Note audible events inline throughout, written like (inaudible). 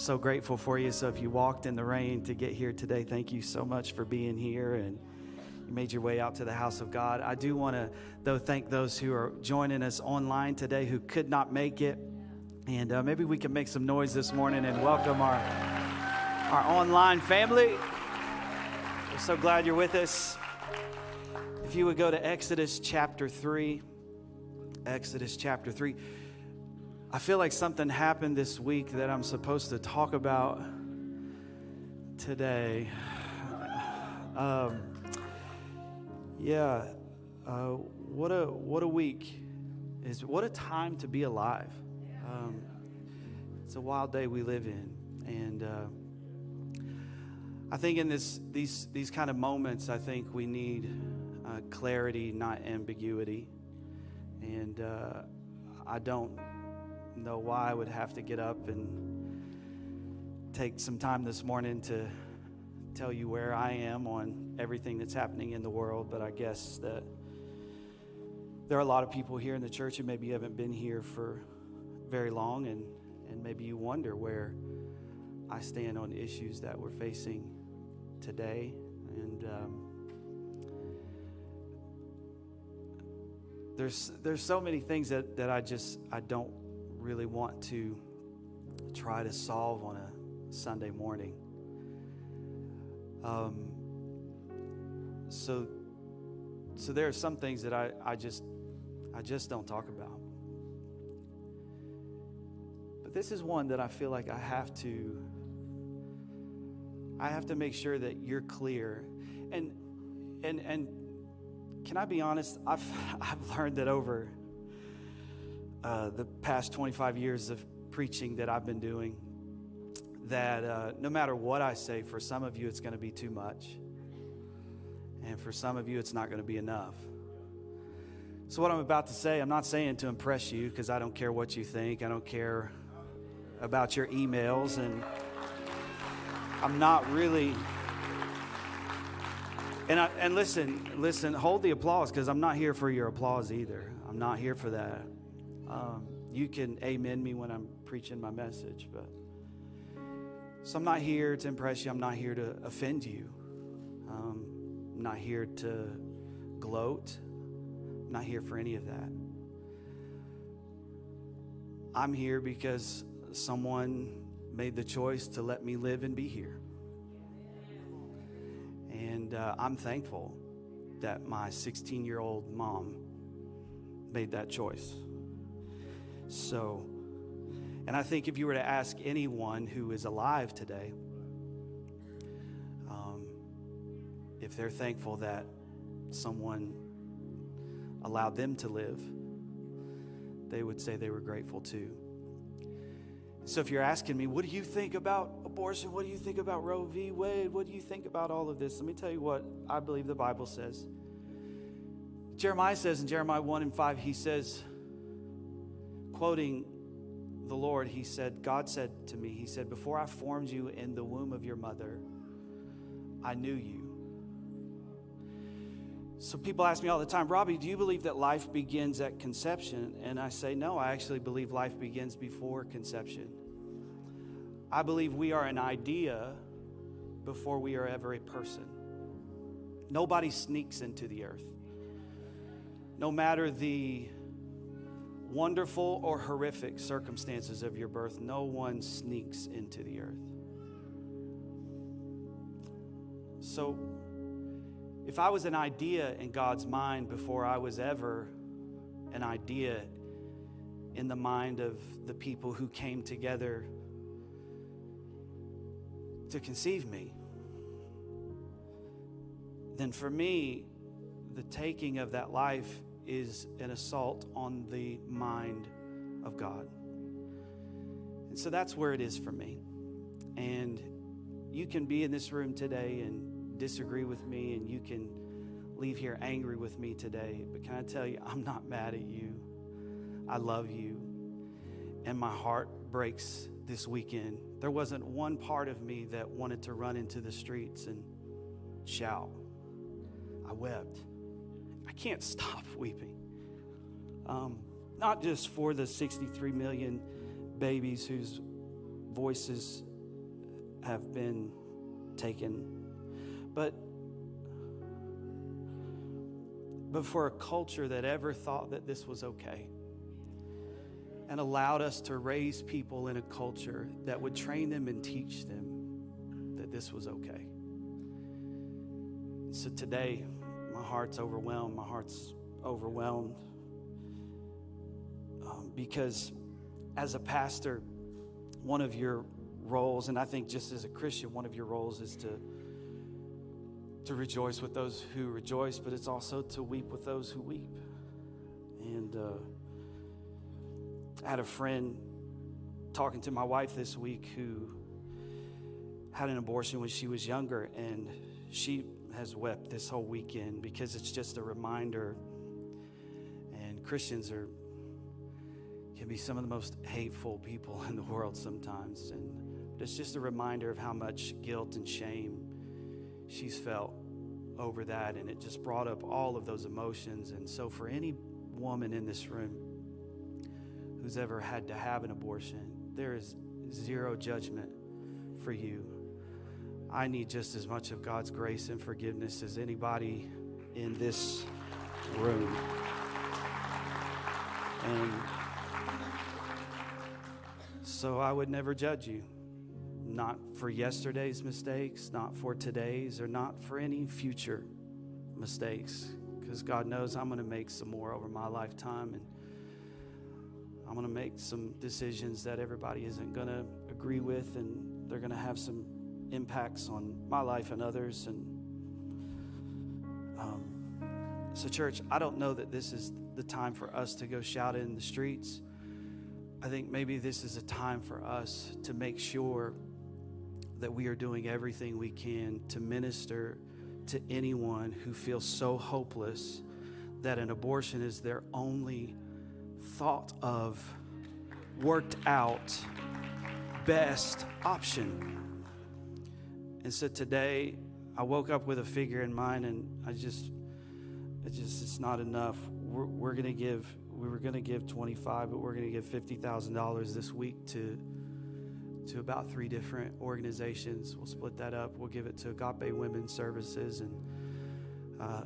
so grateful for you. So if you walked in the rain to get here today, thank you so much for being here and you made your way out to the house of God. I do want to, though, thank those who are joining us online today who could not make it. And uh, maybe we can make some noise this morning and welcome our, our online family. We're so glad you're with us. If you would go to Exodus chapter 3, Exodus chapter 3. I feel like something happened this week that I'm supposed to talk about today. Um, yeah, uh, what a what a week is what a time to be alive. Um, it's a wild day we live in, and uh, I think in this these these kind of moments, I think we need uh, clarity, not ambiguity, and uh, I don't know why I would have to get up and take some time this morning to tell you where I am on everything that's happening in the world, but I guess that there are a lot of people here in the church who maybe haven't been here for very long, and, and maybe you wonder where I stand on issues that we're facing today. And um, there's there's so many things that, that I just I don't really want to try to solve on a Sunday morning. Um, so, so there are some things that I, I just I just don't talk about. But this is one that I feel like I have to I have to make sure that you're clear. And and and can I be honest? I've (laughs) I've learned that over uh, the past 25 years of preaching that I've been doing that uh, no matter what I say, for some of you it's going to be too much. And for some of you it's not going to be enough. So, what I'm about to say, I'm not saying to impress you because I don't care what you think. I don't care about your emails. And I'm not really. And, I, and listen, listen, hold the applause because I'm not here for your applause either. I'm not here for that. Um, you can amen me when I'm preaching my message, but so I'm not here to impress you. I'm not here to offend you. Um, I'm not here to gloat. I'm not here for any of that. I'm here because someone made the choice to let me live and be here. And uh, I'm thankful that my 16 year old mom made that choice. So, and I think if you were to ask anyone who is alive today, um, if they're thankful that someone allowed them to live, they would say they were grateful too. So if you're asking me, what do you think about abortion? What do you think about Roe v. Wade? What do you think about all of this? Let me tell you what I believe the Bible says. Jeremiah says in Jeremiah 1 and 5, he says, quoting the Lord, he said, God said to me, He said, Before I formed you in the womb of your mother, I knew you. So people ask me all the time, Robbie, do you believe that life begins at conception? And I say, No, I actually believe life begins before conception. I believe we are an idea before we are ever a person. Nobody sneaks into the earth. No matter the wonderful or horrific circumstances of your birth, no one sneaks into the earth. So, if I was an idea in God's mind before I was ever an idea in the mind of the people who came together to conceive me, then for me, the taking of that life is an assault on the mind of God. And so that's where it is for me. And you can be in this room today and disagree with me, and you can leave here angry with me today. But can I tell you, I'm not mad at you. I love you. And my heart breaks this weekend. There wasn't one part of me that wanted to run into the streets and shout. I wept can't stop (laughs) weeping. Um, not just for the 63 million babies whose voices have been taken. But but for a culture that ever thought that this was okay and allowed us to raise people in a culture that would train them and teach them that this was okay. So today, my heart's overwhelmed. My heart's overwhelmed um, because as a pastor, one of your roles, and I think just as a Christian, one of your roles is to to rejoice with those who rejoice, but it's also to weep with those who weep. And uh, I had a friend talking to my wife this week who had an abortion when she was younger, and she has wept this whole weekend because it's just a reminder. And Christians are can be some of the most hateful people (laughs) in the world sometimes, and it's just a reminder of how much guilt and shame she's felt over that, and it just brought up all of those emotions. And so, for any woman in this room who's ever had to have an abortion, there is zero judgment for you. I need just as much of God's grace and forgiveness as anybody in this room. And so I would never judge you not for yesterday's mistakes, not for today's, or not for any future mistakes, because God knows I'm going to make some more over my lifetime, and I'm going to make some decisions that everybody isn't going to agree with, and they're going to have some impacts on my life and others. And um, so, church, I don't know that this is the time for us to go shout in the streets. I think maybe this is a time for us to make sure that we are doing everything we can to minister to anyone who feels so hopeless that an abortion is their only thought of, worked out, best option. And so today, I woke up with a figure in mind, and I just, it just, it's not enough. We're, we're to give, we were to give 25, but we're to give $50,000 this week to to about three different organizations. We'll split that up. We'll give it to Agape Women's Services. And uh,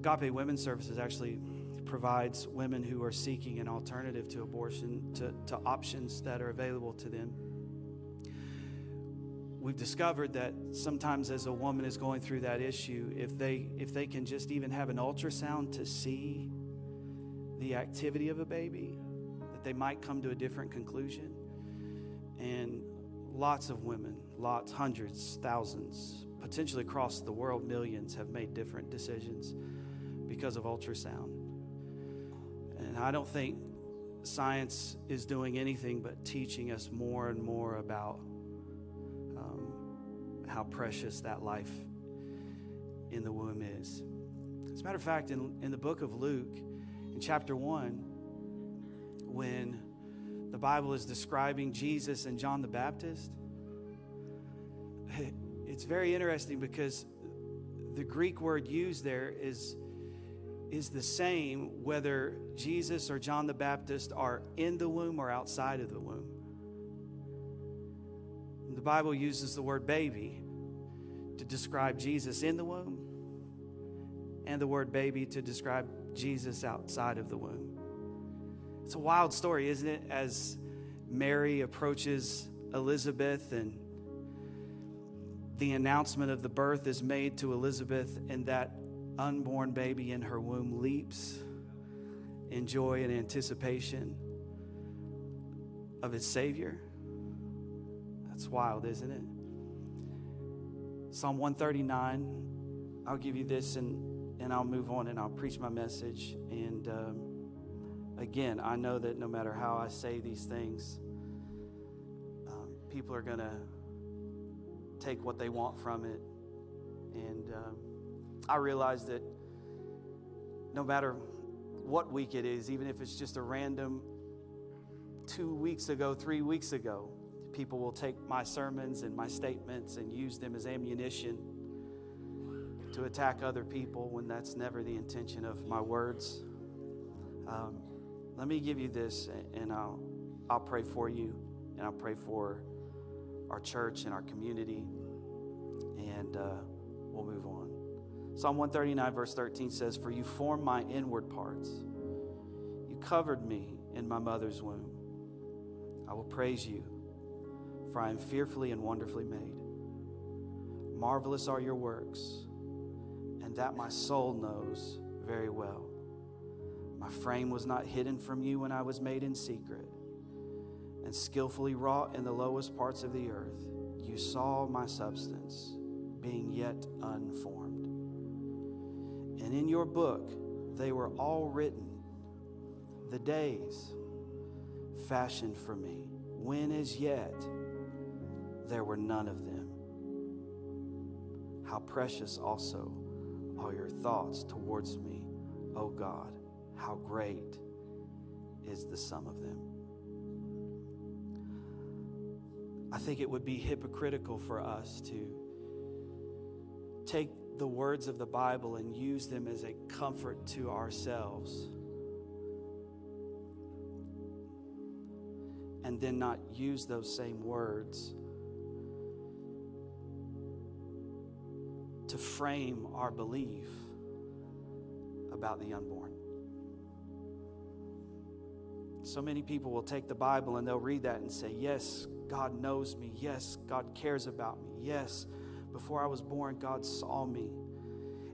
Agape Women's Services actually provides women who are seeking an alternative to abortion to, to options that are available to them. We've discovered that sometimes as a woman is going through that issue, if they if they can just even have an ultrasound to see the activity of a baby, that they might come to a different conclusion. And lots of women, lots, hundreds, thousands, potentially across the world, millions have made different decisions because of ultrasound. And I don't think science is doing anything but teaching us more and more about how precious that life in the womb is. As a matter of fact, in, in the book of Luke, in chapter 1, when the Bible is describing Jesus and John the Baptist. (laughs) It's very interesting because the Greek word used there is, is the same whether Jesus or John the Baptist are in the womb or outside of the womb. The Bible uses the word baby to describe Jesus in the womb and the word baby to describe Jesus outside of the womb. It's a wild story, isn't it? As Mary approaches Elizabeth and the announcement of the birth is made to Elizabeth, and that unborn baby in her womb leaps in joy and anticipation of its Savior. That's wild, isn't it? Psalm 139, I'll give you this and, and I'll move on and I'll preach my message. And. Um, again, I know that no matter how I say these things, um, people are going to take what they want from it. And um, I realize that no matter what week it is, even if it's just a random two weeks ago, three weeks ago, people will take my sermons and my statements and use them as ammunition to attack other people when that's never the intention of my words. Um, let me give you this and I'll, I'll pray for you and I'll pray for our church and our community, and uh, we'll move on. Psalm 139, verse 13 says, For you formed my inward parts, you covered me in my mother's womb. I will praise you, for I am fearfully and wonderfully made. Marvelous are your works, and that my soul knows very well. My frame was not hidden from you when I was made in secret and skillfully wrought in the lowest parts of the earth. You saw my substance being yet unformed. And in your book they were all written, the days fashioned for me, when as yet there were none of them. How precious also are your thoughts towards me, O God. How great is the sum of them. I think it would be hypocritical for us to take the words of the Bible and use them as a comfort to ourselves and then not use those same words to frame our belief about the unborn. So many people will take the Bible and they'll read that and say, Yes, God knows me. Yes, God cares about me. Yes, before I was born, God saw me.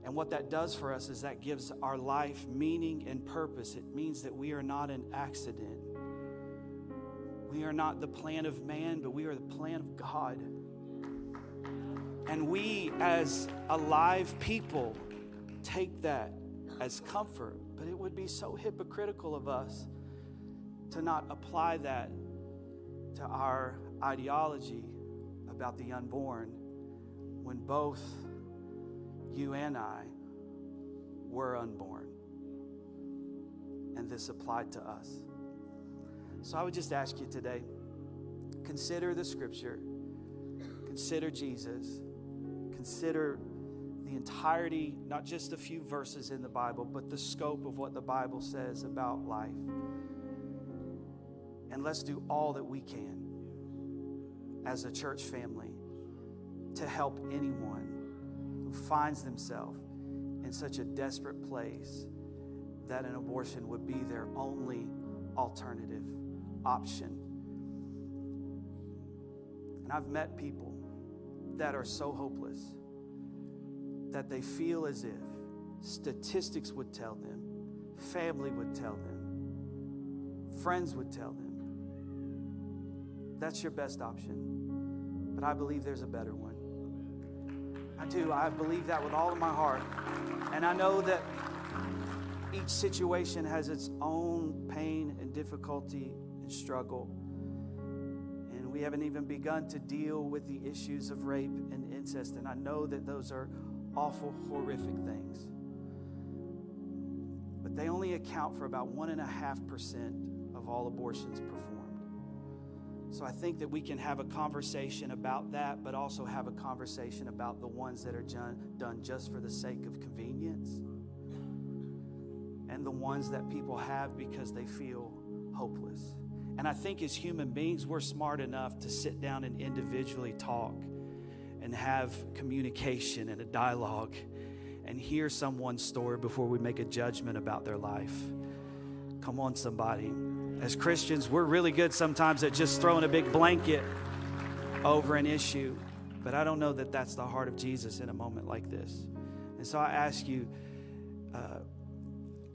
And what that does for us is that gives our life meaning and purpose. It means that we are not an accident. We are not the plan of man, but we are the plan of God. And we, as alive people, take that as comfort. But it would be so hypocritical of us to not apply that to our ideology about the unborn when both you and I were unborn. And this applied to us. So I would just ask you today consider the scripture, consider Jesus, consider the entirety, not just a few verses in the Bible, but the scope of what the Bible says about life. And let's do all that we can as a church family to help anyone who finds themselves in such a desperate place that an abortion would be their only alternative option. And I've met people that are so hopeless that they feel as if statistics would tell them, family would tell them, friends would tell them, that's your best option. But I believe there's a better one. I do. I believe that with all of my heart. And I know that each situation has its own pain and difficulty and struggle. We haven't even begun to deal with the issues of rape and incest. And I know that those are awful, horrific things. But they only account for about 1.5% of all abortions performed. So I think that we can have a conversation about that, but also have a conversation about the ones that are done just for the sake of convenience and the ones that people have because they feel hopeless. And I think as human beings, we're smart enough to sit down and individually talk and have communication and a dialogue and hear someone's story before we make a judgment about their life. Come on, somebody. As Christians, we're really good sometimes at just throwing a big blanket over an issue, but I don't know that that's the heart of Jesus in a moment like this. And so I ask you, uh,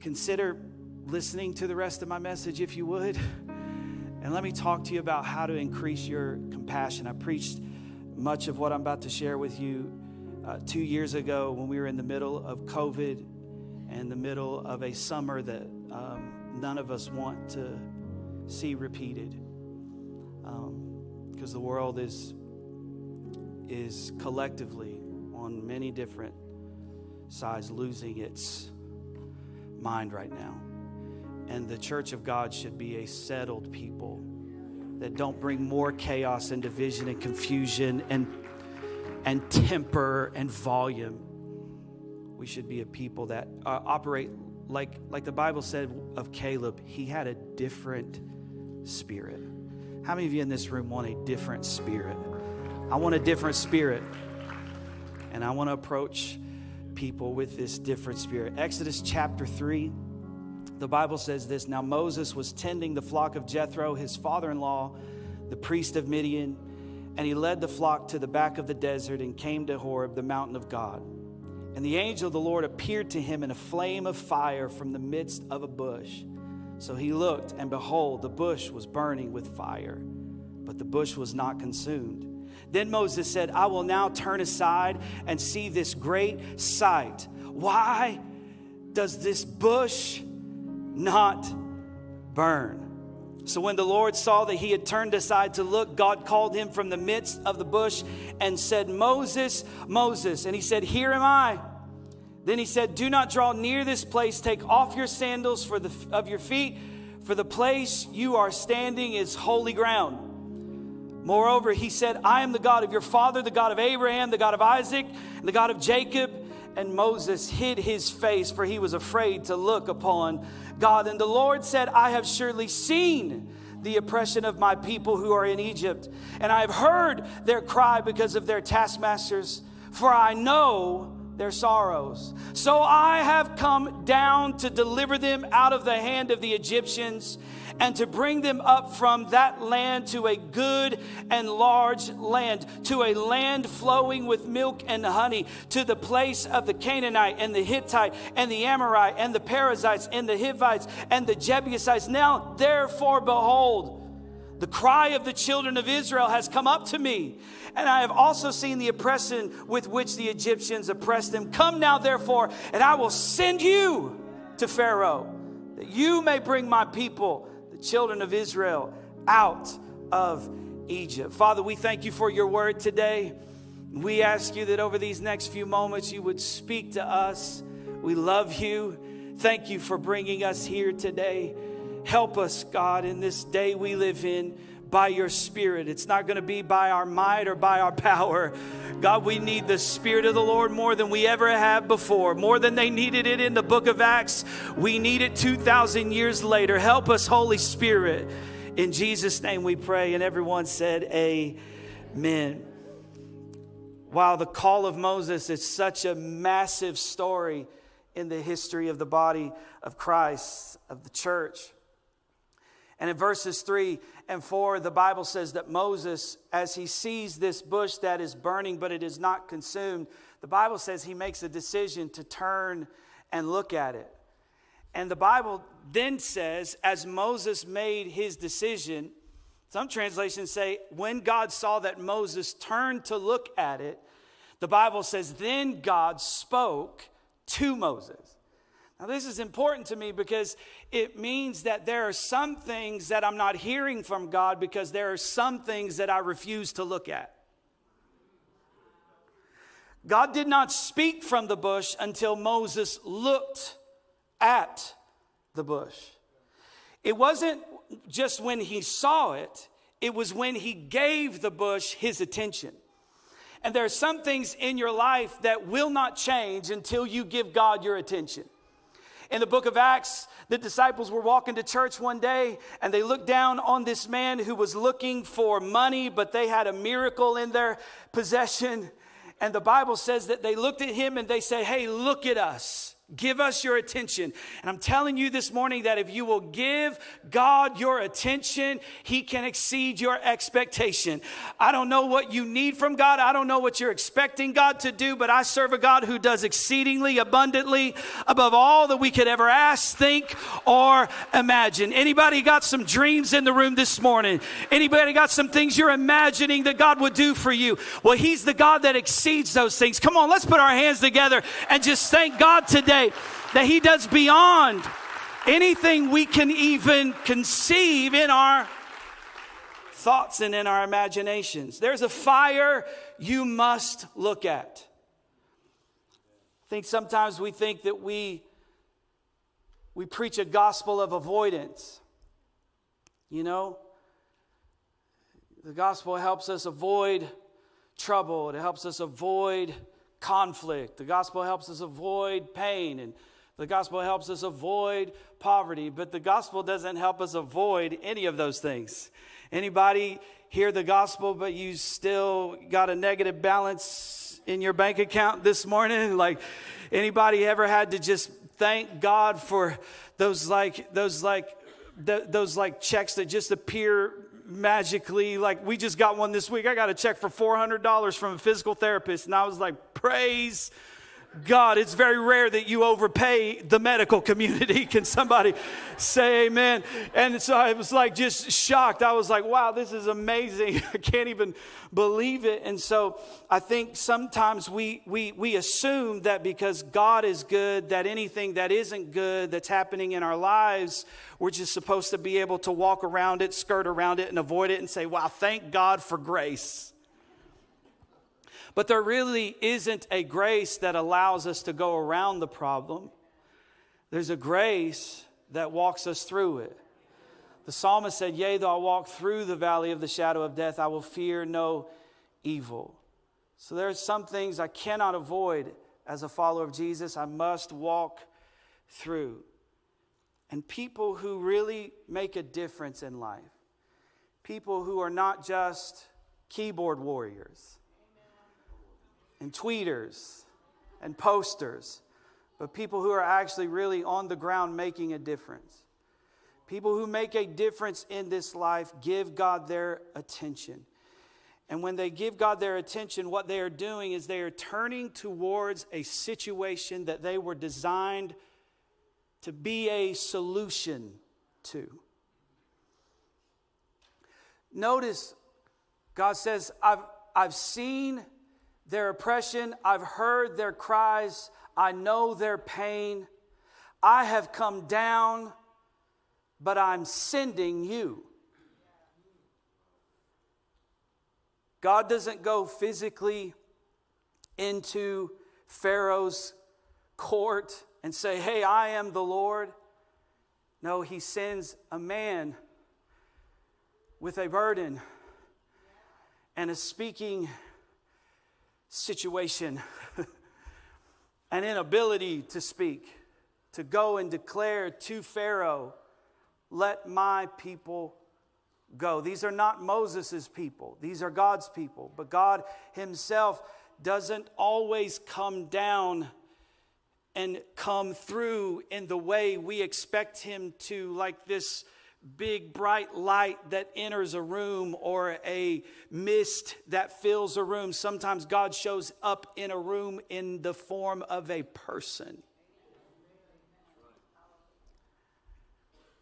consider listening to the rest of my message if you would. And let me talk to you about how to increase your compassion. I preached much of what I'm about to share with you uh, two years ago when we were in the middle of COVID and the middle of a summer that um, none of us want to see repeated. Because um, the world is, is collectively on many different sides losing its mind right now. And the church of God should be a settled people that don't bring more chaos and division and confusion and, and temper and volume. We should be a people that uh, operate like, like the Bible said of Caleb, he had a different spirit. How many of you in this room want a different spirit? I want a different spirit. And I want to approach people with this different spirit. Exodus chapter 3, the Bible says this Now Moses was tending the flock of Jethro, his father in law, the priest of Midian, and he led the flock to the back of the desert and came to Horeb, the mountain of God. And the angel of the Lord appeared to him in a flame of fire from the midst of a bush. So he looked, and behold, the bush was burning with fire, but the bush was not consumed. Then Moses said, I will now turn aside and see this great sight. Why does this bush not burn? So when the Lord saw that he had turned aside to look, God called him from the midst of the bush and said, Moses, Moses. And he said, Here am I. Then he said, Do not draw near this place. Take off your sandals for the, of your feet, for the place you are standing is holy ground. Moreover, he said, I am the God of your father, the God of Abraham, the God of Isaac, and the God of Jacob. And Moses hid his face, for he was afraid to look upon God. And the Lord said, I have surely seen the oppression of my people who are in Egypt, and I have heard their cry because of their taskmasters, for I know their sorrows. So I have come down to deliver them out of the hand of the Egyptians and to bring them up from that land to a good and large land, to a land flowing with milk and honey, to the place of the Canaanite and the Hittite and the Amorite and the Perizzites and the Hivites and the Jebusites. Now, therefore, behold, the cry of the children of Israel has come up to me, and I have also seen the oppression with which the Egyptians oppressed them. Come now, therefore, and I will send you to Pharaoh, that you may bring my people children of Israel out of Egypt. Father, we thank you for your word today. We ask you that over these next few moments you would speak to us. We love you. Thank you for bringing us here today. Help us, God, in this day we live in by your Spirit. It's not going to be by our might or by our (laughs) power. God, we need the Spirit of the Lord more than we ever have before, more than they needed it in the book of Acts. We need it 2,000 years later. Help us, Holy Spirit. In Jesus' name we pray. And everyone said, Amen. Wow, the call of Moses is such a massive story in the history of the body of Christ, of the church. And in verses 3 and 4, the Bible says that Moses, as he sees this bush that is burning but it is not consumed, the Bible says he makes a decision to turn and look at it. And the Bible then says, as Moses made his decision, some translations say, when God saw that Moses turned to look at it, the Bible says, then God spoke to Moses. Now, this is important to me because it means that there are some things that I'm not hearing from God because there are some things that I refuse to look at. God did not speak from the bush until Moses looked at the bush. It wasn't just when he saw it, it was when he gave the bush his attention. And there are some things in your life that will not change until you give God your attention. In the book of Acts, the disciples were walking to church one day and they looked down on this man who was looking for money, but they had a miracle in their possession. And the Bible says that they looked at him and they said, Hey, look at us. Give us your attention. And I'm telling you this morning that if you will give God your attention, He can exceed your expectation. I don't know what you need from God. I don't know what you're expecting God to do, but I serve a God who does exceedingly abundantly above all that we could ever ask, think, or imagine. Anybody got some dreams in the room this morning? Anybody got some things you're imagining that God would do for you? Well, He's the God that exceeds those things. Come on, let's put our hands together and just thank God today today that He does beyond anything we can even conceive in our thoughts and in our imaginations. There's a fire you must look at. I think sometimes we think that we we preach a gospel of avoidance. You know, the gospel helps us avoid trouble, it helps us avoid conflict. The gospel helps us avoid pain, and the gospel helps us avoid poverty, but the gospel doesn't help us avoid any of those things. Anybody hear the gospel, but you still got a negative balance in your bank account this morning? (laughs) Like, anybody ever had to just thank God for those like those like th- those like checks that just appear magically like we just got one this week. I got a check for $400 from a physical therapist. And i was like praise God, it's very rare that you overpay the medical community. (laughs) Can somebody say amen? And so I was like just shocked. I was like, wow, this is amazing. (laughs) I can't even believe it. And so I think sometimes we, we, we assume that because God is good, that anything that isn't good that's happening in our lives, we're just supposed to be able to walk around it, skirt around it, and avoid it and say, wow, thank God for grace. But there really isn't a grace that allows us to go around the problem. There's a grace that walks us through it. The psalmist said, Yea, though I walk through the valley of the shadow of death, I will fear no evil. So there's some things I cannot avoid as a follower of Jesus. I must walk through. And people who really make a difference in life, people who are not just keyboard warriors, and tweeters and posters, but people who are actually really on the ground making a difference. People who make a difference in this life give God their attention. And when they give God their attention, what they are doing is they are turning towards a situation that they were designed to be a solution to. Notice God says, I've, I've seen their oppression. I've heard their cries. I know their pain. I have come down, but I'm sending you. God doesn't go physically into Pharaoh's court and say, Hey, I am the Lord. No, he sends a man with a burden and a speaking situation, (laughs) an inability to speak, to go and declare to Pharaoh, Let my people go. These are not Moses' people, these are God's people. But God Himself doesn't always come down and come through in the way we expect Him to, like this big bright light that enters a room or a mist that fills a room. Sometimes God shows up in a room in the form of a person.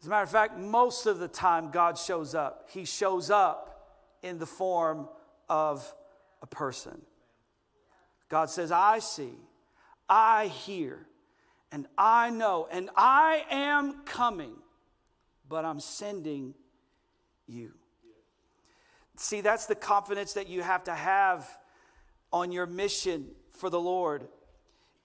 As a matter of fact, most of the time God shows up, He shows up in the form of a person. God says, I see, I hear, and I know, and I am coming but I'm sending you. See, that's the confidence that you have to have on your mission for the Lord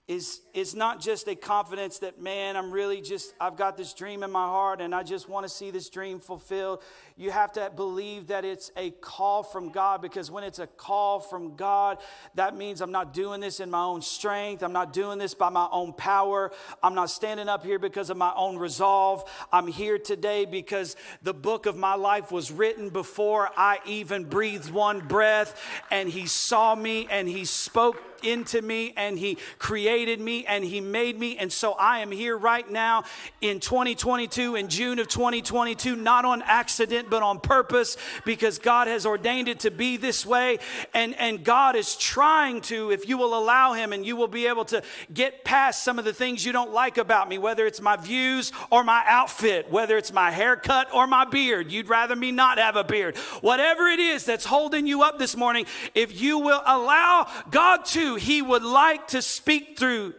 is, is not just a confidence that, man, I'm really just, I've got this dream in my heart and I just want to see this dream fulfilled. You have to believe that it's a call from God because when it's a call from God, that means I'm not doing this in my own strength. I'm not doing this by my own power. I'm not standing up here because of my own resolve. I'm here today because the book of my life was written before I even breathed one breath and He saw me and He spoke into me and He created me and He made me. And so I am here right now in 2022, in June of 2022, not on accident, but on purpose because God has ordained it to be this way. And, and God is trying to, if you will allow Him, and you will be able to get past some of the things you don't like about me, whether it's my views or my outfit, whether it's my haircut or my beard. You'd rather me not have a beard. Whatever it is that's holding you up this morning, if you will allow God to, he would like to speak through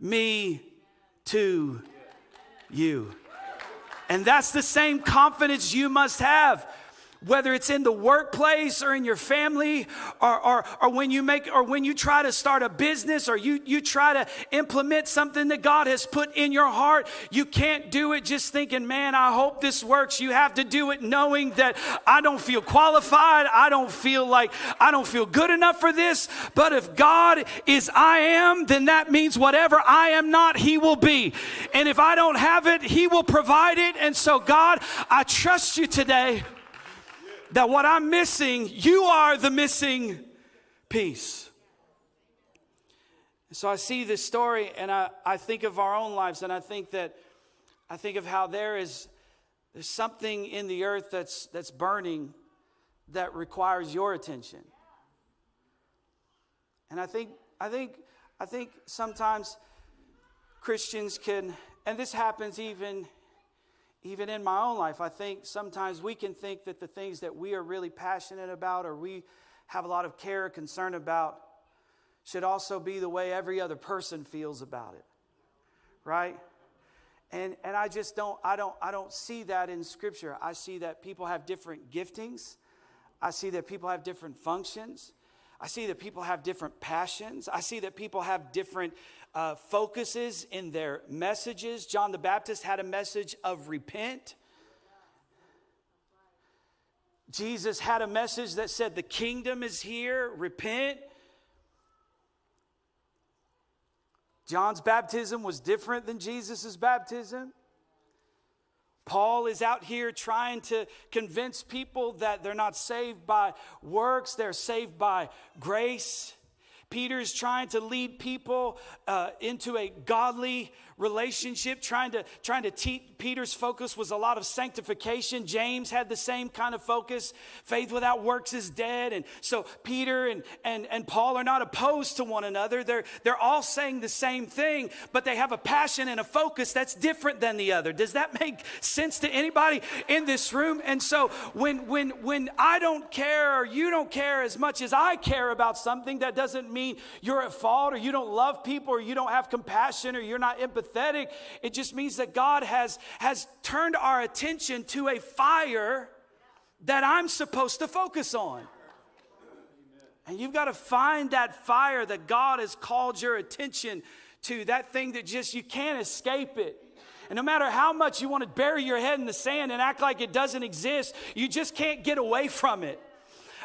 me to you. And that's the same confidence you must have whether it's in the workplace or in your family or, or, or when you make or when you try to start a business or you, you try to implement something that god has put in your heart you can't do it just thinking man i hope this works. You have to do it knowing that i don't feel qualified i don't feel like i don't feel good enough for this but if god is i am then that means whatever i am not he will be. And if i don't have it he will provide it. And so god i trust you today that what I'm missing, you are the missing piece. So I see this story and I, I think of our own lives and I think that I think of how there is there's something in the earth that's that's burning that requires your attention. And I think I think I think sometimes Christians can and this happens even even in my own life. I think sometimes we can think that the things that we are really passionate about or we have a lot of care or concern about should also be the way every other person feels about it. Right? And and I just don't I don't I don't see that in scripture. I see that people have different giftings. I see that people have different functions. I see that people have different passions. I see that people have different uh, focuses in their messages. John the Baptist had a message of repent. Jesus had a message that said, The kingdom is here, repent. John's baptism was different than Jesus' baptism. Paul is out here trying to convince people that they're not saved by works, they're saved by grace. Peter is trying to lead people uh, into a godly relationship, trying to trying to teach. Peter's focus was a lot of sanctification. James had the same kind of focus. Faith without works is dead. And so Peter and and and Paul are not opposed to one another. They're they're all saying the same thing, but they have a passion and a focus that's different than the other. Does that make sense to anybody in this room? And so when when when I don't care or you don't care as much as I care about something, that doesn't mean you're at fault or you don't love people or you don't have compassion or you're not empathetic pathetic. It just means that God has, has turned our attention to a fire that I'm supposed to focus on. And you've got to find that fire that God has called your attention to, that thing that just you can't escape it. And no matter how much you want to bury your head in the sand and act like it doesn't exist, you just can't get away from it.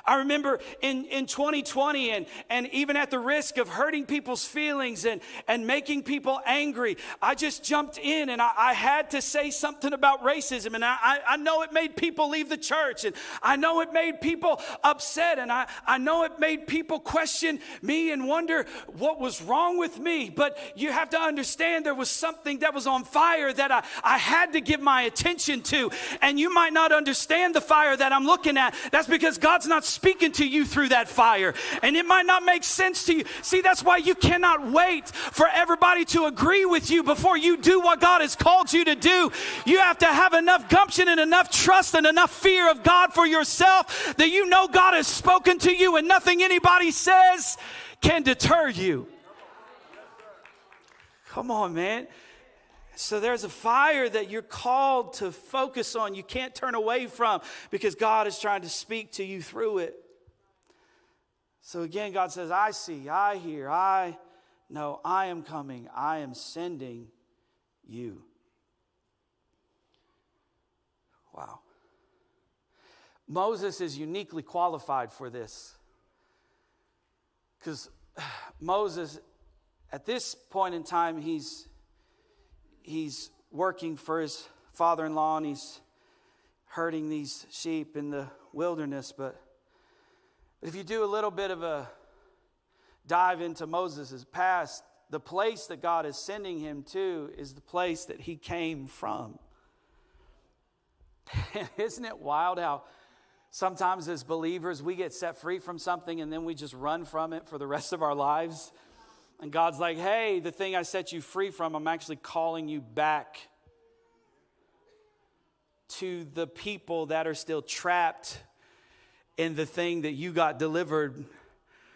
I remember in, in 2020, and, and even at the risk of hurting people's feelings and, and making people angry, I just jumped in and I, I had to say something about racism. And I, I know it made people leave the church, and I know it made people upset, and I, I know it made people question me and wonder what was wrong with me. But you have to understand there was something that was on fire that I, I had to give my attention to. And you might not understand the fire that I'm looking at. That's because God's not speaking to you through that fire. And it might not make sense to you. See, that's why you cannot wait for everybody to agree with you before you do what God has called you to do. You have to have enough gumption and enough trust and enough fear of God for yourself that you know God has spoken to you and nothing anybody says can deter you. Come on, man. So there's a fire that you're called to focus on. You can't turn away from because God is trying to speak to you through it. So again, God says, I see, I hear, I know, I am coming, I am sending you. Wow. Moses is uniquely qualified for this because (sighs) Moses, at this point in time, he's he's working for his father in law and he's herding these sheep in the wilderness. But, but if you do a little bit of a dive into Moses' past, the place that God is sending him to is the place that he came from. (laughs) Isn't it wild how sometimes as believers we get set free from something and then we just run from it for the rest of our lives? And God's like, hey, the thing I set you free from, I'm actually calling you back to the people that are still trapped in the thing that you got delivered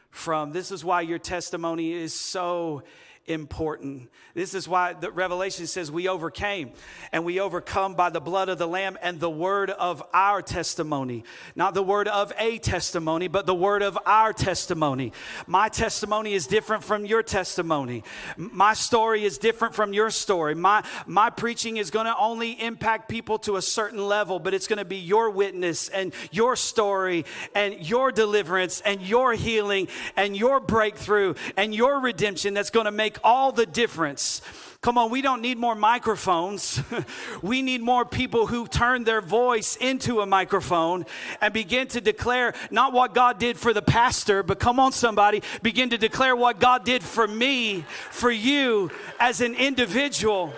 from. This is why your testimony is so important. This is why the Revelation says we overcame and we overcome by the blood of the Lamb and the word of our testimony. Not the word of a testimony, but the word of our testimony. My testimony is different from your testimony. My story is different from your story. My, my preaching is going to only impact people to a certain level, but it's going to be your witness and your story and your deliverance and your healing and your breakthrough and your redemption that's going to make make all the difference. Come on, we don't need more microphones. (laughs) we need more people who turn their voice into a microphone and begin to declare not what God did for the pastor, but come on, somebody, begin to declare what God did for me, for you as an individual.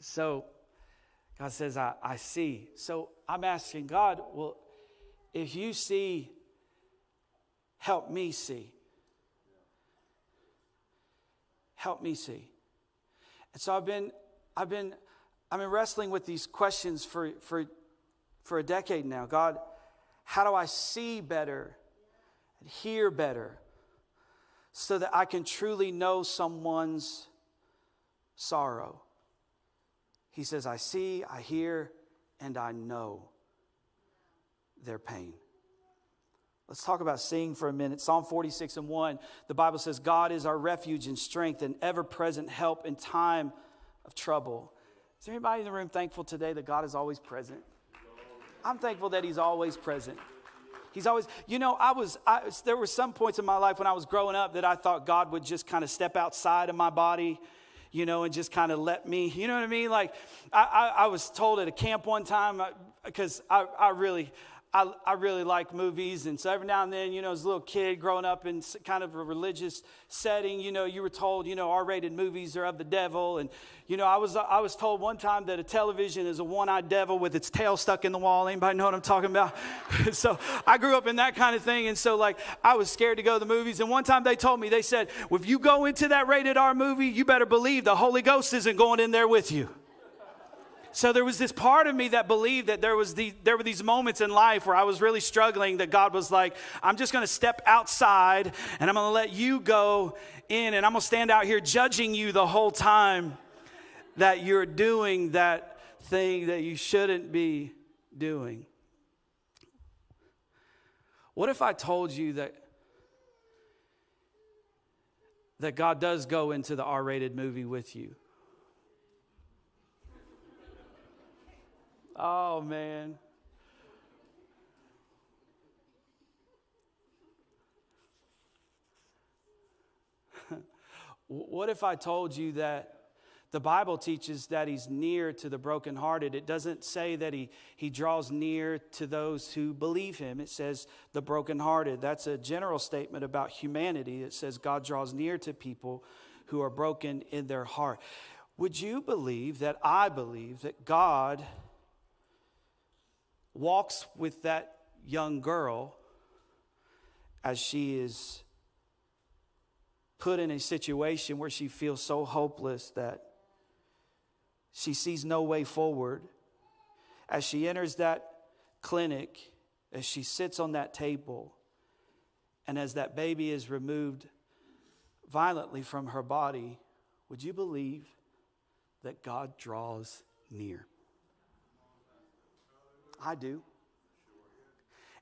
So, God says, I, I see. So I'm asking God, well, if you see, help me see. help me see. And so I've been, I've been, I've been wrestling with these questions for, for, for a decade now. God, how do I see better and hear better so that I can truly know someone's sorrow? He says, I see, I hear, and I know their pain. Let's talk about seeing for a minute. Psalm 46 and 1, the Bible says, God is our refuge and strength and ever present help in time of trouble. Is there anybody in the room thankful today that God is always present? I'm thankful that He's always present. He's always, you know, I was, I, there were some points in my life when I was growing up that I thought God would just kind of step outside of my body, you know, and just kind of let me, you know what I mean? Like, I, I, I was told at a camp one time, uh, because I, I really, I, I really like movies. And so every now and then, you know, as a little kid growing up in kind of a religious setting, you know, you were told, you know, R rated movies are of the devil. And, you know, I was, I was told one time that a television is a one eyed devil with its tail stuck in the wall. Anybody know what I'm talking about? (laughs) so I grew up in that kind of thing. And so, like, I was scared to go to the movies. And one time they told me, they said, well, if you go into that rated R movie, you better believe the Holy Ghost isn't going in there with you. So there was this part of me that believed that there was the, there were these moments in life where I was really struggling that God was like, I'm just going to step outside and I'm going to let you go in and I'm going to stand out here judging you the whole time that you're doing that thing that you shouldn't be doing. What if I told you that that God does go into the R-rated movie with you? Oh, man. (laughs) what if I told you that the Bible teaches that he's near to the brokenhearted? It doesn't say that he, he draws near to those who believe him. It says the brokenhearted. That's a general statement about humanity. It says God draws near to people who are broken in their heart. Would you believe that I believe that God walks with that young girl as she is put in a situation where she feels so hopeless that she sees no way forward. As she enters that clinic, as she sits on that table, and as that baby is removed violently from her body, would you believe that God draws near? I do.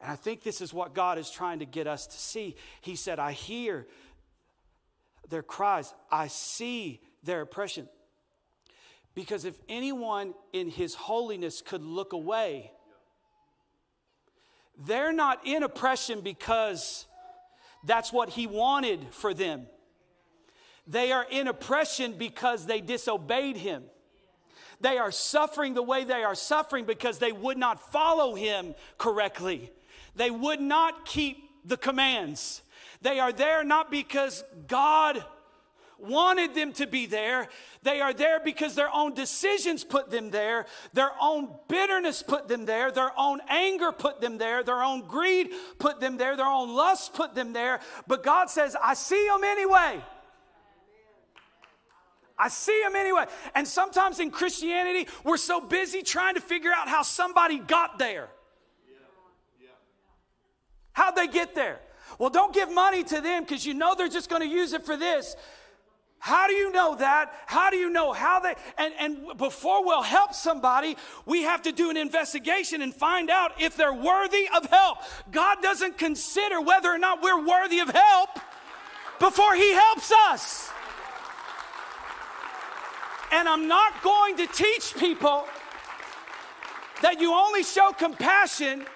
And I think this is what God is trying to get us to see. He said, I hear their cries, I see their oppression. Because if anyone in his holiness could look away, they're not in oppression because that's what he wanted for them. They are in oppression because they disobeyed him. They are suffering the way they are suffering because they would not follow him correctly. They would not keep the commands. They are there not because God wanted them to be there. They are there because their own decisions put them there, their own bitterness put them there, their own anger put them there, their own greed put them there, their own lust put them there. But God says, I see them anyway. I see them anyway. And sometimes in Christianity, we're so busy trying to figure out how somebody got there. How'd they get there? Well, don't give money to them because you know they're just going to use it for this. How do you know that? How do you know how they and, and before we'll help somebody, we have to do an investigation and find out if they're worthy of help. God doesn't consider whether or not we're worthy of help before He helps us. And I'm not going to teach people that you only show compassion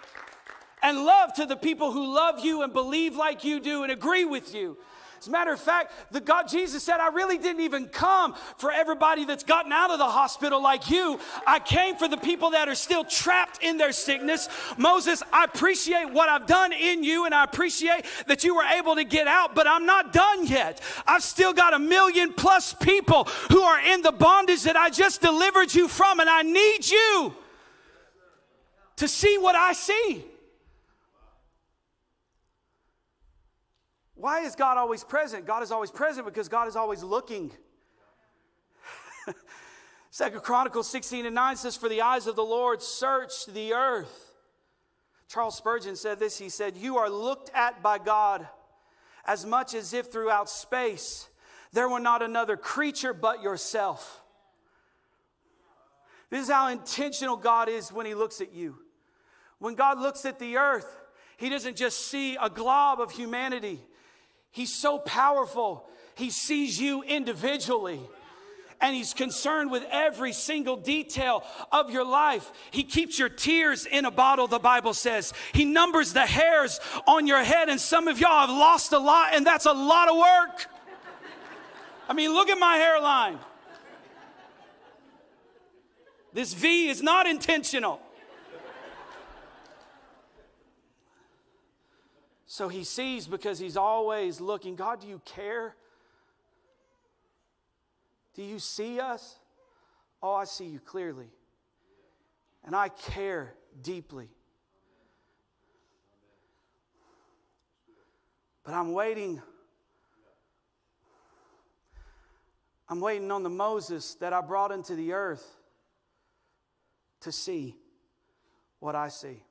and love to the people who love you and believe like you do and agree with you. As a matter of fact, the God Jesus said, I really didn't even come for everybody that's gotten out of the hospital like you. I came for the people that are still trapped in their sickness. Moses, I appreciate what I've done in you and I appreciate that you were able to get out, but I'm not done yet. I've still got a million plus people who are in the bondage that I just delivered you from, and I need you to see what I see. Why is God always present? God is always present because God is always looking. (laughs) Second Chronicles 16 and 9 says, For the eyes of the Lord search the earth. Charles Spurgeon said this He said, You are looked at by God as much as if throughout space there were not another creature but yourself. This is how intentional God is when He looks at you. When God looks at the earth, He doesn't just see a glob of humanity, He's so powerful, He sees you individually. And he's concerned with every single detail of your life. He keeps your tears in a bottle, the Bible says. He numbers the hairs on your head, and some of y'all have lost a lot, and that's a lot of work. I mean, look at my hairline. This V is not intentional. So he sees because he's always looking. God, do you care? Do you see us? Oh, I see you clearly. And I care deeply. But I'm waiting. I'm waiting on the Moses that I brought into the earth to see what I see.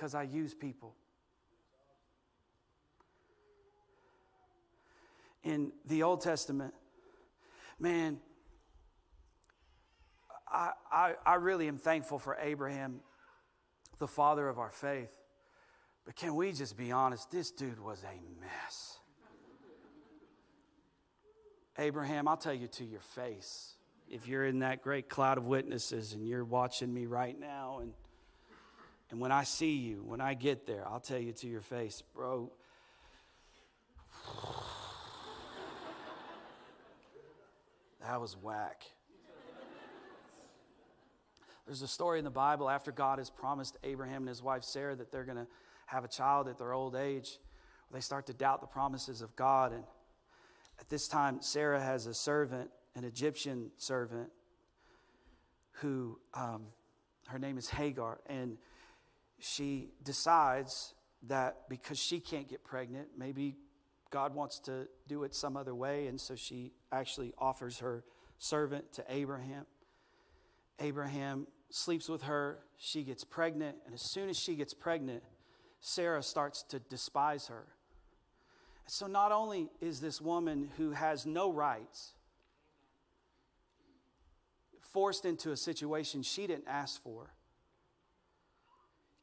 Because I use people. In the Old Testament, man, I, I, I really am thankful for Abraham, the father of our faith. But can we just be honest? This dude was a mess. Abraham, I'll tell you to your face. If you're in that great cloud of witnesses and you're watching me right now and and when I see you, when I get there, I'll tell you to your face, bro. That was whack. There's a story in the Bible after God has promised Abraham and his wife Sarah that they're going to have a child at their old age. They start to doubt the promises of God. And at this time, Sarah has a servant, an Egyptian servant, who um, her name is Hagar. And she decides that because she can't get pregnant, maybe God wants to do it some other way. And so she actually offers her servant to Abraham. Abraham sleeps with her. She gets pregnant. And as soon as she gets pregnant, Sarah starts to despise her. So not only is this woman who has no rights forced into a situation she didn't ask for,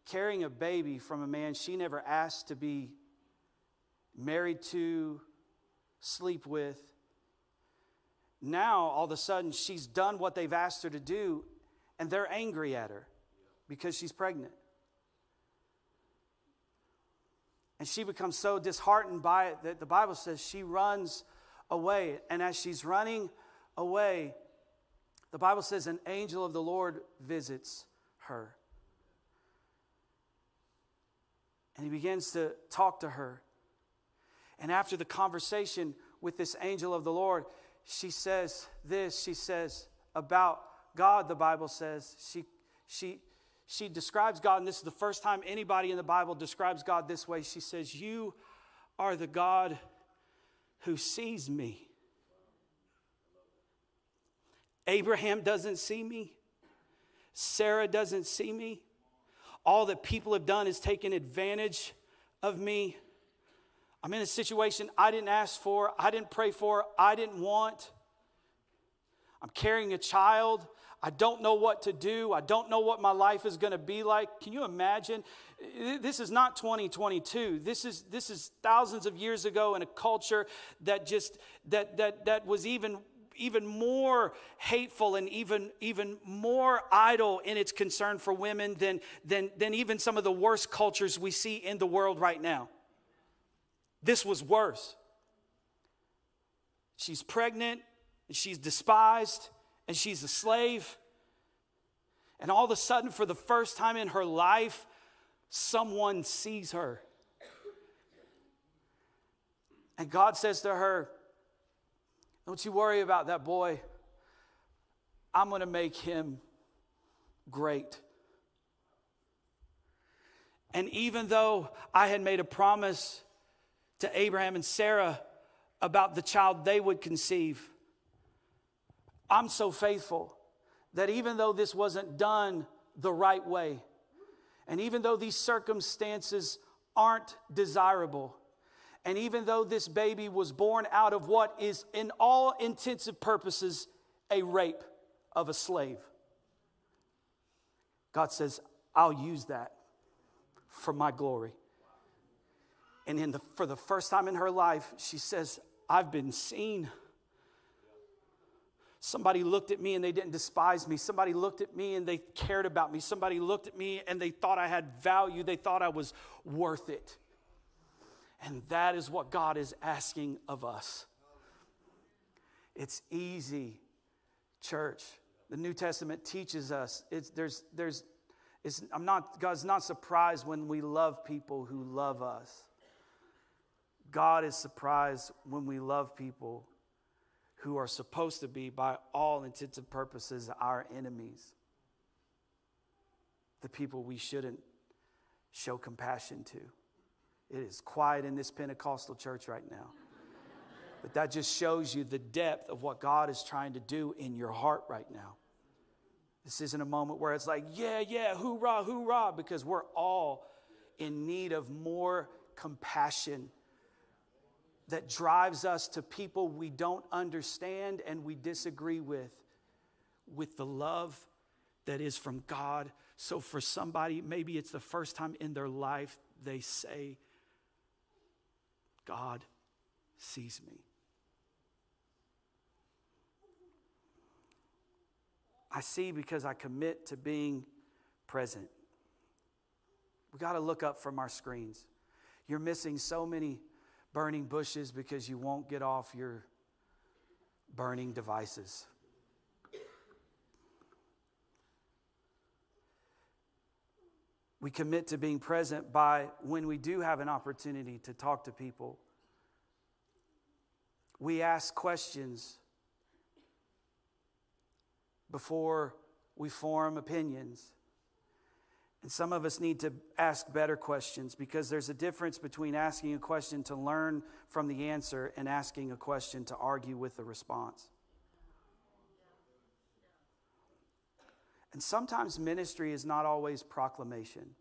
carrying a baby from a man she never asked to be married to, sleep with. Now, all of a sudden, she's done what they've asked her to do, and they're angry at her because she's pregnant. And she becomes so disheartened by it that the Bible says she runs away. And as she's running away, the Bible says an angel of the Lord visits her. And he begins to talk to her. And after the conversation with this angel of the Lord, she says this. She says about God, the Bible says. She, she, she describes God, and this is the first time anybody in the Bible describes God this way. She says, You are the God who sees me. Abraham doesn't see me. Sarah doesn't see me all that people have done is taken advantage of me. I'm in a situation I didn't ask for, I didn't pray for, I didn't want. I'm carrying a child. I don't know what to do. I don't know what my life is going to be like. Can you imagine? This is not 2022. This is this is thousands of years ago in a culture that just that that that was even even more hateful and even, even more idle in its concern for women than, than, than even some of the worst cultures we see in the world right now. This was worse. She's pregnant, and she's despised, and she's a slave. And all of a sudden, for the first time in her life, someone sees her. And God says to her, Don't you worry about that boy. I'm going to make him great. And even though I had made a promise to Abraham and Sarah about the child they would conceive, I'm so faithful that even though this wasn't done the right way, and even though these circumstances aren't desirable, and even though this baby was born out of what is, in all intensive purposes, a rape of a slave, God says, I'll use that for my glory. And in the, for the first time in her life, she says, I've been seen. Somebody looked at me and they didn't despise me. Somebody looked at me and they cared about me. Somebody looked at me and they thought I had value. They thought I was worth it. And that is what God is asking of us. It's easy, church. The New Testament teaches us. It's, there's, there's, it's, I'm not, God's not surprised when we love people who love us. God is surprised when we love people who are supposed to be, by all intents and purposes, our enemies. The people we shouldn't show compassion to. It is quiet in this Pentecostal church right now. But that just shows you the depth of what God is trying to do in your heart right now. This isn't a moment where it's like, yeah, yeah, hoorah, hoorah, because we're all in need of more compassion that drives us to people we don't understand and we disagree with, with the love that is from God. So, for somebody, maybe it's the first time in their life they say, God sees me. I see because I commit to being present. We got to look up from our screens. You're missing so many burning bushes because you won't get off your burning devices. We commit to being present by when we do have an opportunity to talk to people. We ask questions before we form opinions. And some of us need to ask better questions because there's a difference between asking a question to learn from the answer and asking a question to argue with the response. And sometimes ministry is not always proclamation.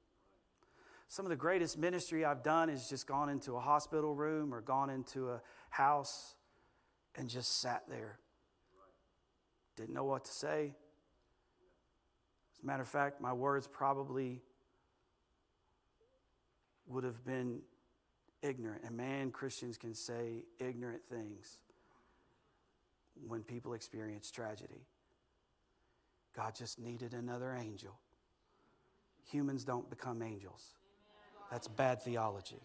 Some of the greatest ministry I've done is just gone into a hospital room or gone into a house and just sat there. Didn't know what to say. As a matter of fact, my words probably would have been ignorant. And man, Christians can say ignorant things when people experience tragedy. God just needed another angel. Humans don't become angels. That's bad theology.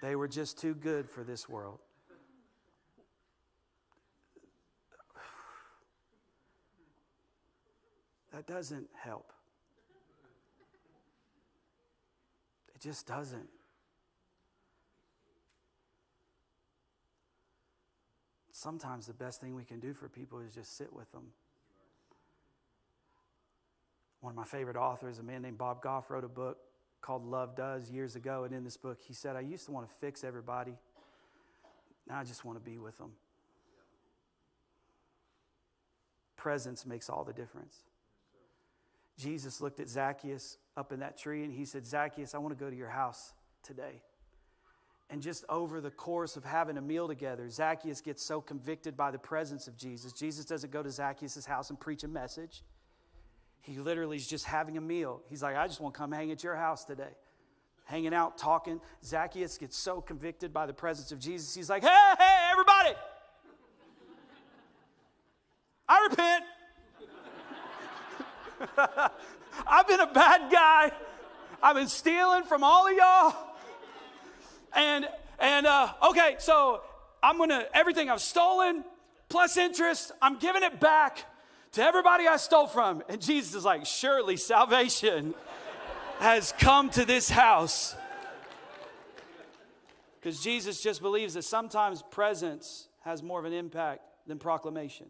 They were just too good for this world. That doesn't help. It just doesn't. Sometimes the best thing we can do for people is just sit with them. One of my favorite authors, a man named Bob Goff, wrote a book called Love Does years ago. And in this book, he said, I used to want to fix everybody. Now I just want to be with them. Presence makes all the difference. Jesus looked at Zacchaeus up in that tree and he said, Zacchaeus, I want to go to your house today. And just over the course of having a meal together, Zacchaeus gets so convicted by the presence of Jesus. Jesus doesn't go to Zacchaeus' house and preach a message. He literally is just having a meal. He's like, I just want to come hang at your house today. hanging out, talking. Zacchaeus gets so convicted by the presence of Jesus. He's like, hey, hey, everybody. I repent. (laughs) I've been a bad guy. I've been stealing from all of y'all. And and uh, okay, so I'm gonna everything I've stolen plus interest, I'm giving it back to everybody I stole from. And Jesus is like, surely salvation (laughs) has come to this house. Because Jesus just believes that sometimes presence has more of an impact than proclamation.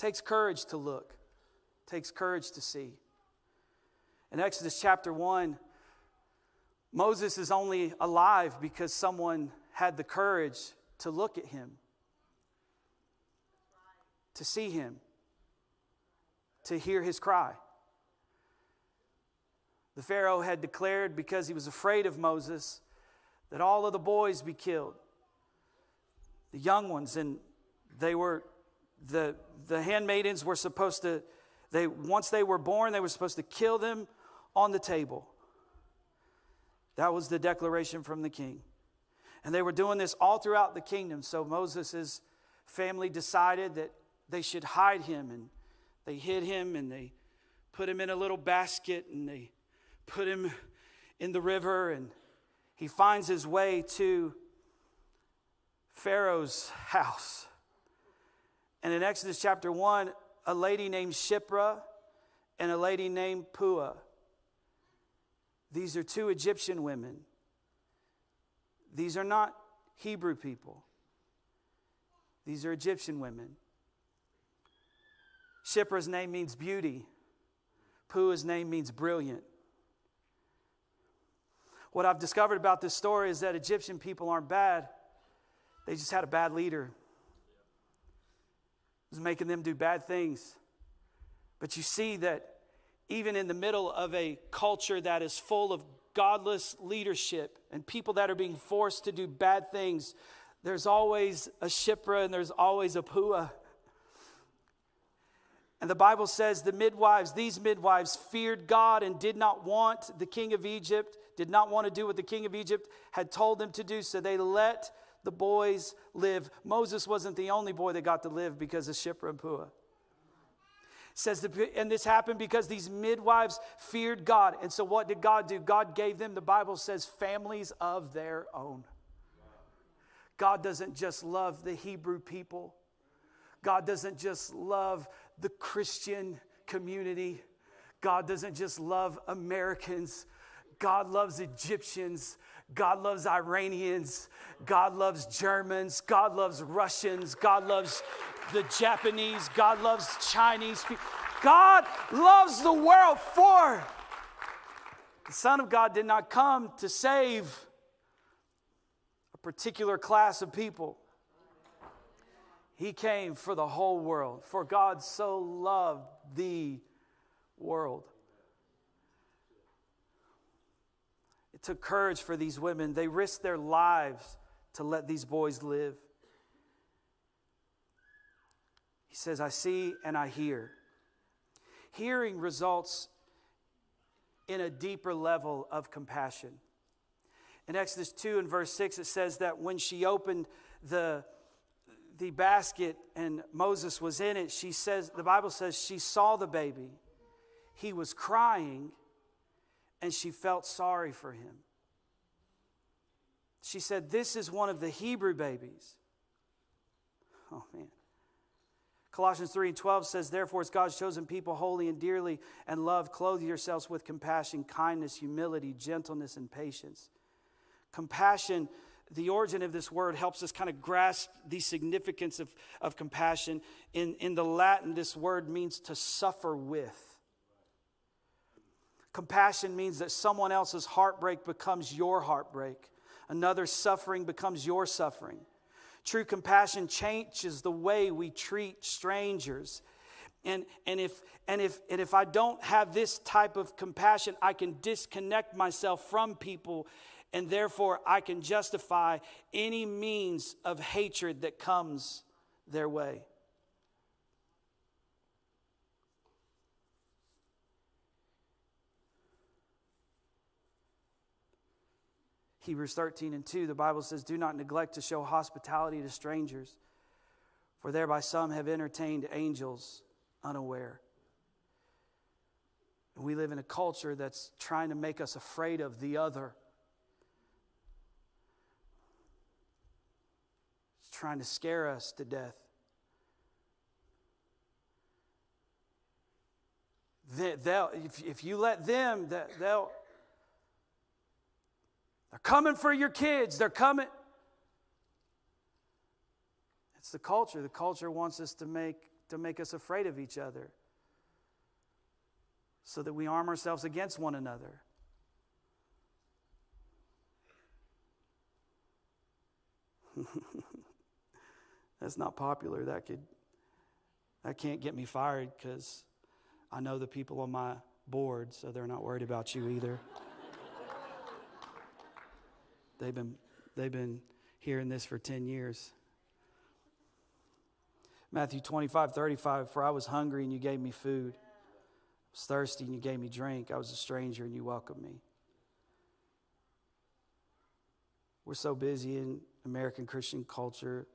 takes courage to look, takes courage to see. In Exodus chapter 1, Moses is only alive because someone had the courage to look at him, to see him, to hear his cry. The Pharaoh had declared, because he was afraid of Moses, that all of the boys be killed, the young ones, and they were the, the handmaidens were supposed to, they, once they were born, they were supposed to kill them on the table. That was the declaration from the king. And they were doing this all throughout the kingdom. So Moses' family decided that they should hide him. And they hid him and they put him in a little basket and they put him in the river. And he finds his way to Pharaoh's house. And in Exodus chapter 1, a lady named Shiphrah and a lady named Puah. These are two Egyptian women. These are not Hebrew people, these are Egyptian women. Shiphrah's name means beauty, Puah's name means brilliant. What I've discovered about this story is that Egyptian people aren't bad, they just had a bad leader was making them do bad things. But you see that even in the middle of a culture that is full of godless leadership and people that are being forced to do bad things, there's always a Shiphrah and there's always a Puah. And the Bible says the midwives, these midwives, feared God and did not want the king of Egypt, did not want to do what the king of Egypt had told them to do. So they let the boys live. Moses wasn't the only boy that got to live because of Shiphrah and Puah. Says, and this happened because these midwives feared God. And so, what did God do? God gave them, the Bible says, families of their own. God doesn't just love the Hebrew people, God doesn't just love the Christian community, God doesn't just love Americans. God loves Egyptians. God loves Iranians. God loves Germans. God loves Russians. God loves the Japanese. God loves Chinese people. God loves the world for. The Son of God did not come to save a particular class of people. He came for the whole world. For God so loved the world It took courage for these women. They risked their lives to let these boys live. He says, I see and I hear. Hearing results in a deeper level of compassion. In Exodus 2 and verse 6, it says that when she opened the, the basket and Moses was in it, she says, the Bible says she saw the baby. He was crying and she felt sorry for him. She said, This is one of the Hebrew babies. Oh, man. Colossians 3 and 12 says, Therefore, as God's chosen people, holy and dearly and loved, clothe yourselves with compassion, kindness, humility, gentleness, and patience. Compassion, the origin of this word helps us kind of grasp the significance of, of compassion. In, in the Latin, this word means to suffer with. Compassion means that someone else's heartbreak becomes your heartbreak, another suffering becomes your suffering. True compassion changes the way we treat strangers. And, and, if, and, if, and if I don't have this type of compassion, I can disconnect myself from people, and therefore I can justify any means of hatred that comes their way. Hebrews 13 and 2, the Bible says, Do not neglect to show hospitality to strangers, for thereby some have entertained angels unaware. And we live in a culture that's trying to make us afraid of the other. It's trying to scare us to death. They'll, if, if you let them, they'll, they're coming for your kids. They're coming. It's the culture. The culture wants us to make, to make us afraid of each other so that we arm ourselves against one another. (laughs) That's not popular. That could that can't get me fired because I know the people on my board, so they're not worried about you either. They've been they've been hearing this for 10 years. Matthew 25, 35, for I was hungry and you gave me food I was thirsty and you gave me drink. I was a stranger and you welcomed me. We're so busy in American Christian culture,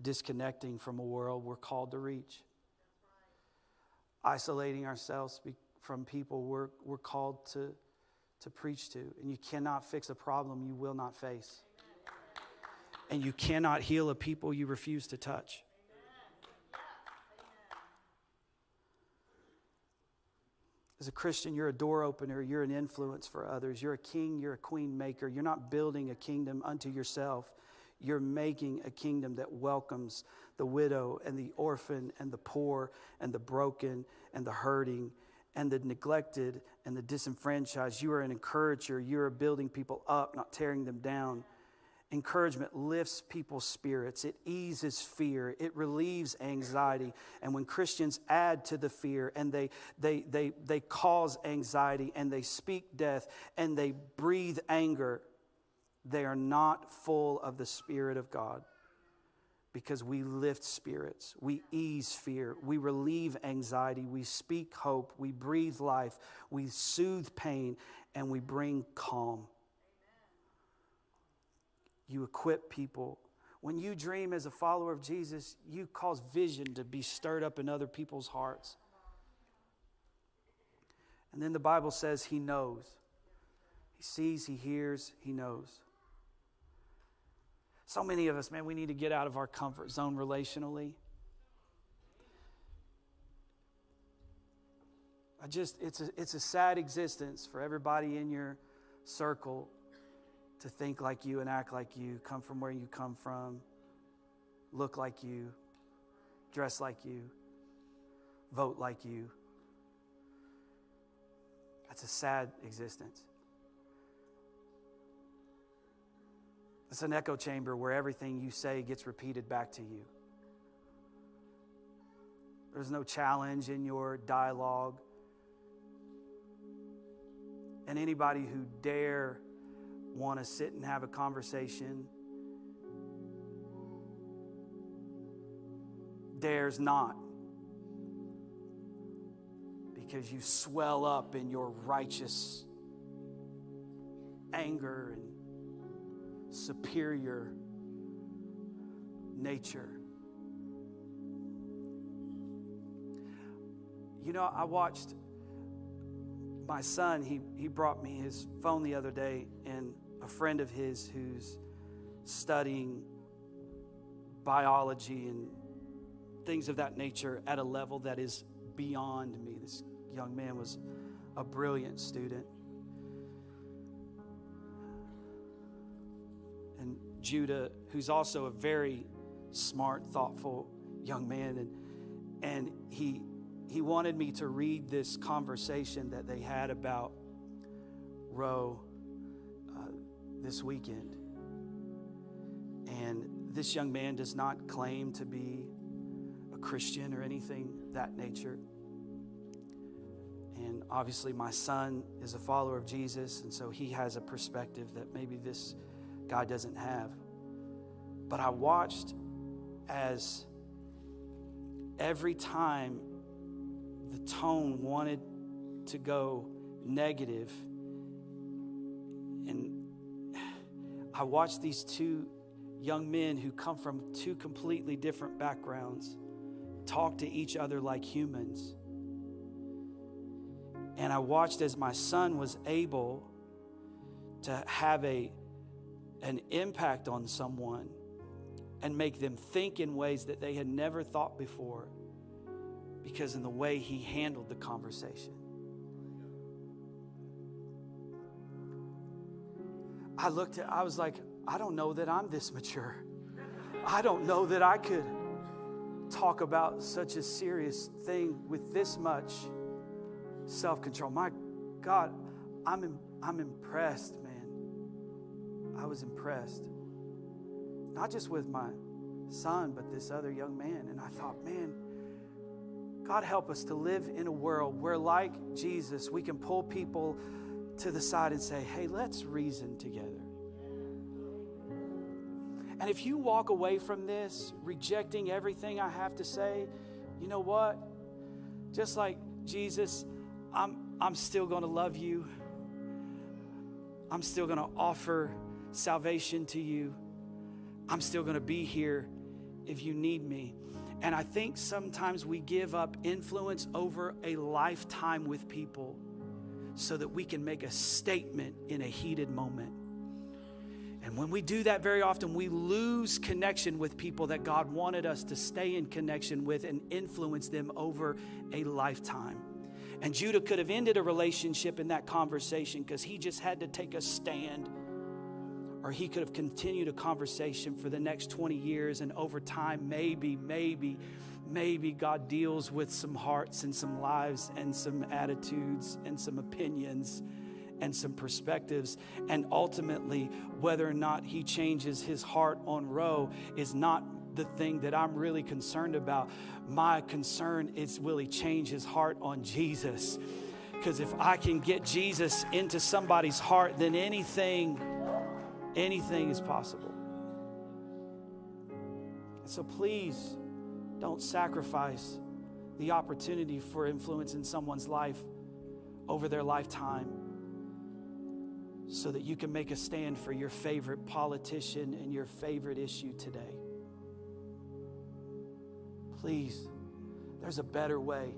disconnecting from a world we're called to reach, isolating ourselves from people we're, we're called to, to preach to. And you cannot fix a problem you will not face. And you cannot heal a people you refuse to touch. As a Christian, you're a door opener, you're an influence for others, you're a king, you're a queen maker. You're not building a kingdom unto yourself, you're making a kingdom that welcomes the widow and the orphan and the poor and the broken and the hurting and the neglected and the disenfranchised. You are an encourager, you're building people up, not tearing them down. Encouragement lifts people's spirits, it eases fear, it relieves anxiety. And when Christians add to the fear and they, they, they, they cause anxiety and they speak death and they breathe anger, they are not full of the Spirit of God because we lift spirits, we ease fear, we relieve anxiety, we speak hope, we breathe life, we soothe pain, and we bring calm you equip people. When you dream as a follower of Jesus, you cause vision to be stirred up in other people's hearts. And then the Bible says he knows. He sees, he hears, he knows. So many of us, man, we need to get out of our comfort zone relationally. I just, it's a, it's a sad existence for everybody in your circle to think like you and act like you, come from where you come from, look like you, dress like you, vote like you. That's a sad existence. It's an echo chamber where everything you say gets repeated back to you. There's no challenge in your dialogue. And anybody who dare want to sit and have a conversation dares not because you swell up in your righteous anger and superior nature. You know, I watched my son, he, he brought me his phone the other day, and a friend of his who's studying biology and things of that nature at a level that is beyond me. This young man was a brilliant student. Judah, who's also a very smart, thoughtful young man, and, and he, he wanted me to read this conversation that they had about Roe uh, this weekend. And this young man does not claim to be a Christian or anything that nature. And obviously, my son is a follower of Jesus, and so he has a perspective that maybe this guy doesn't have. But I watched as every time the tone wanted to go negative, and I watched these two young men who come from two completely different backgrounds talk to each other like humans. And I watched as my son was able to have a, an impact on someone and make them think in ways that they had never thought before because in the way he handled the conversation. I looked at, I was like, I don't know that I'm this mature. I don't know that I could talk about such a serious thing with this much self control. My God, I'm, I'm impressed, man. I was impressed. Not just with my son, but this other young man. And I thought, man, God help us to live in a world where, like Jesus, we can pull people to the side and say, hey, let's reason together. And if you walk away from this rejecting everything I have to say, you know what? Just like Jesus, I'm, I'm still going to love you. I'm still going to offer salvation to you. I'm still going to be here if you need me. And I think sometimes we give up influence over a lifetime with people so that we can make a statement in a heated moment. And when we do that very often, we lose connection with people that God wanted us to stay in connection with and influence them over a lifetime. And Judah could have ended a relationship in that conversation because he just had to take a stand. Or he could have continued a conversation for the next 20 years, and over time, maybe, maybe, maybe God deals with some hearts and some lives and some attitudes and some opinions and some perspectives. And ultimately, whether or not he changes his heart on Roe is not the thing that I'm really concerned about. My concern is will he change his heart on Jesus? Because if I can get Jesus into somebody's heart, then anything, anything is possible. So please don't sacrifice the opportunity for influence in someone's life over their lifetime so that you can make a stand for your favorite politician and your favorite issue today. Please, there's a better way.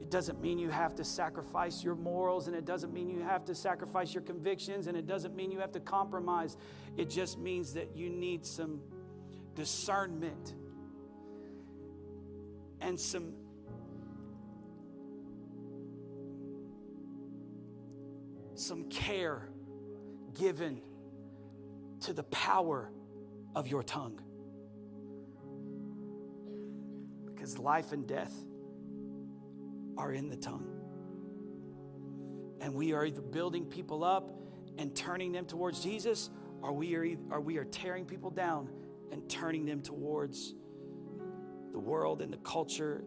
It doesn't mean you have to sacrifice your morals, and it doesn't mean you have to sacrifice your convictions, and it doesn't mean you have to compromise. It just means that you need some discernment and some some care given to the power of your tongue. Because life and death are in the tongue. And we are either building people up and turning them towards Jesus, or we are, either, or we are tearing people down and turning them towards the world and the culture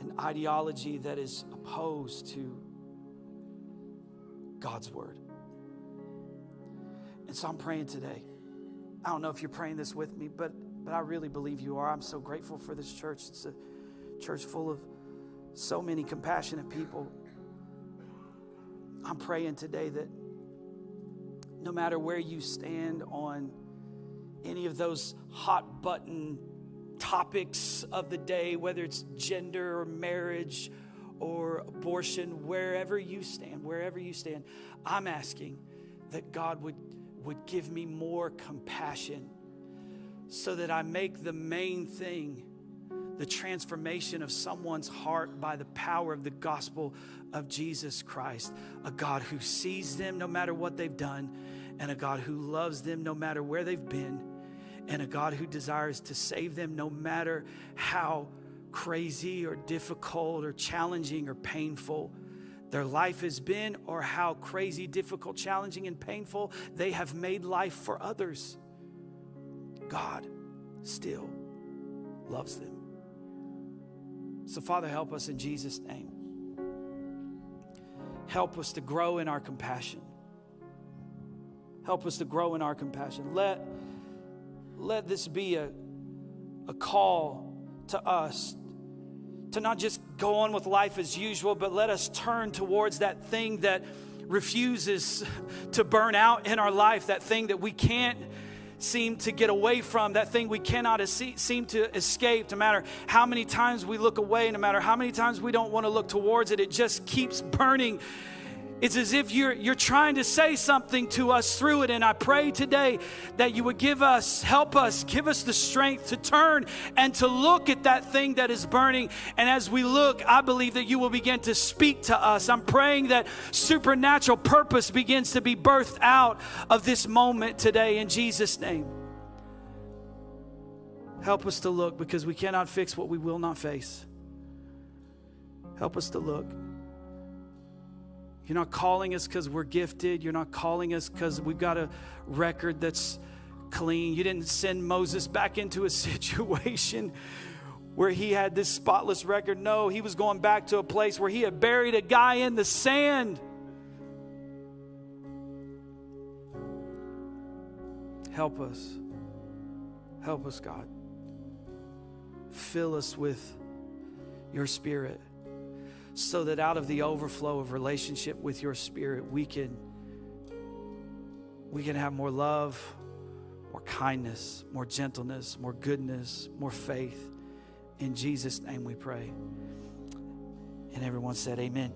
and ideology that is opposed to God's word. And so I'm praying today. I don't know if you're praying this with me, but but I really believe you are. I'm so grateful for this church. It's a church full of so many compassionate people. I'm praying today that no matter where you stand on any of those hot button topics of the day, whether it's gender or marriage or abortion, wherever you stand, wherever you stand, I'm asking that God would, would give me more compassion so that I make the main thing the transformation of someone's heart by the power of the gospel of Jesus Christ. A God who sees them no matter what they've done, and a God who loves them no matter where they've been, and a God who desires to save them no matter how crazy or difficult or challenging or painful their life has been, or how crazy, difficult, challenging, and painful they have made life for others. God still loves them. So, Father, help us in Jesus' name. Help us to grow in our compassion. Help us to grow in our compassion. Let, let this be a, a call to us to not just go on with life as usual, but let us turn towards that thing that refuses (laughs) to burn out in our life, that thing that we can't seem to get away from, that thing we cannot seem to escape, no matter how many times we look away, no matter how many times we don't want to look towards it, it just keeps burning it's as if you're, you're trying to say something to us through it. And I pray today that you would give us, help us, give us the strength to turn and to look at that thing that is burning. And as we look, I believe that you will begin to speak to us. I'm praying that supernatural purpose begins to be birthed out of this moment today in Jesus' name. Help us to look because we cannot fix what we will not face. Help us to look. You're not calling us because we're gifted. You're not calling us because we've got a record that's clean. You didn't send Moses back into a (laughs) situation where he had this spotless record. No, he was going back to a place where he had buried a guy in the sand. Help us. Help us, God. Fill us with your spirit so that out of the overflow of relationship with your spirit we can we can have more love more kindness more gentleness more goodness more faith. In jesus name we pray. And everyone said amen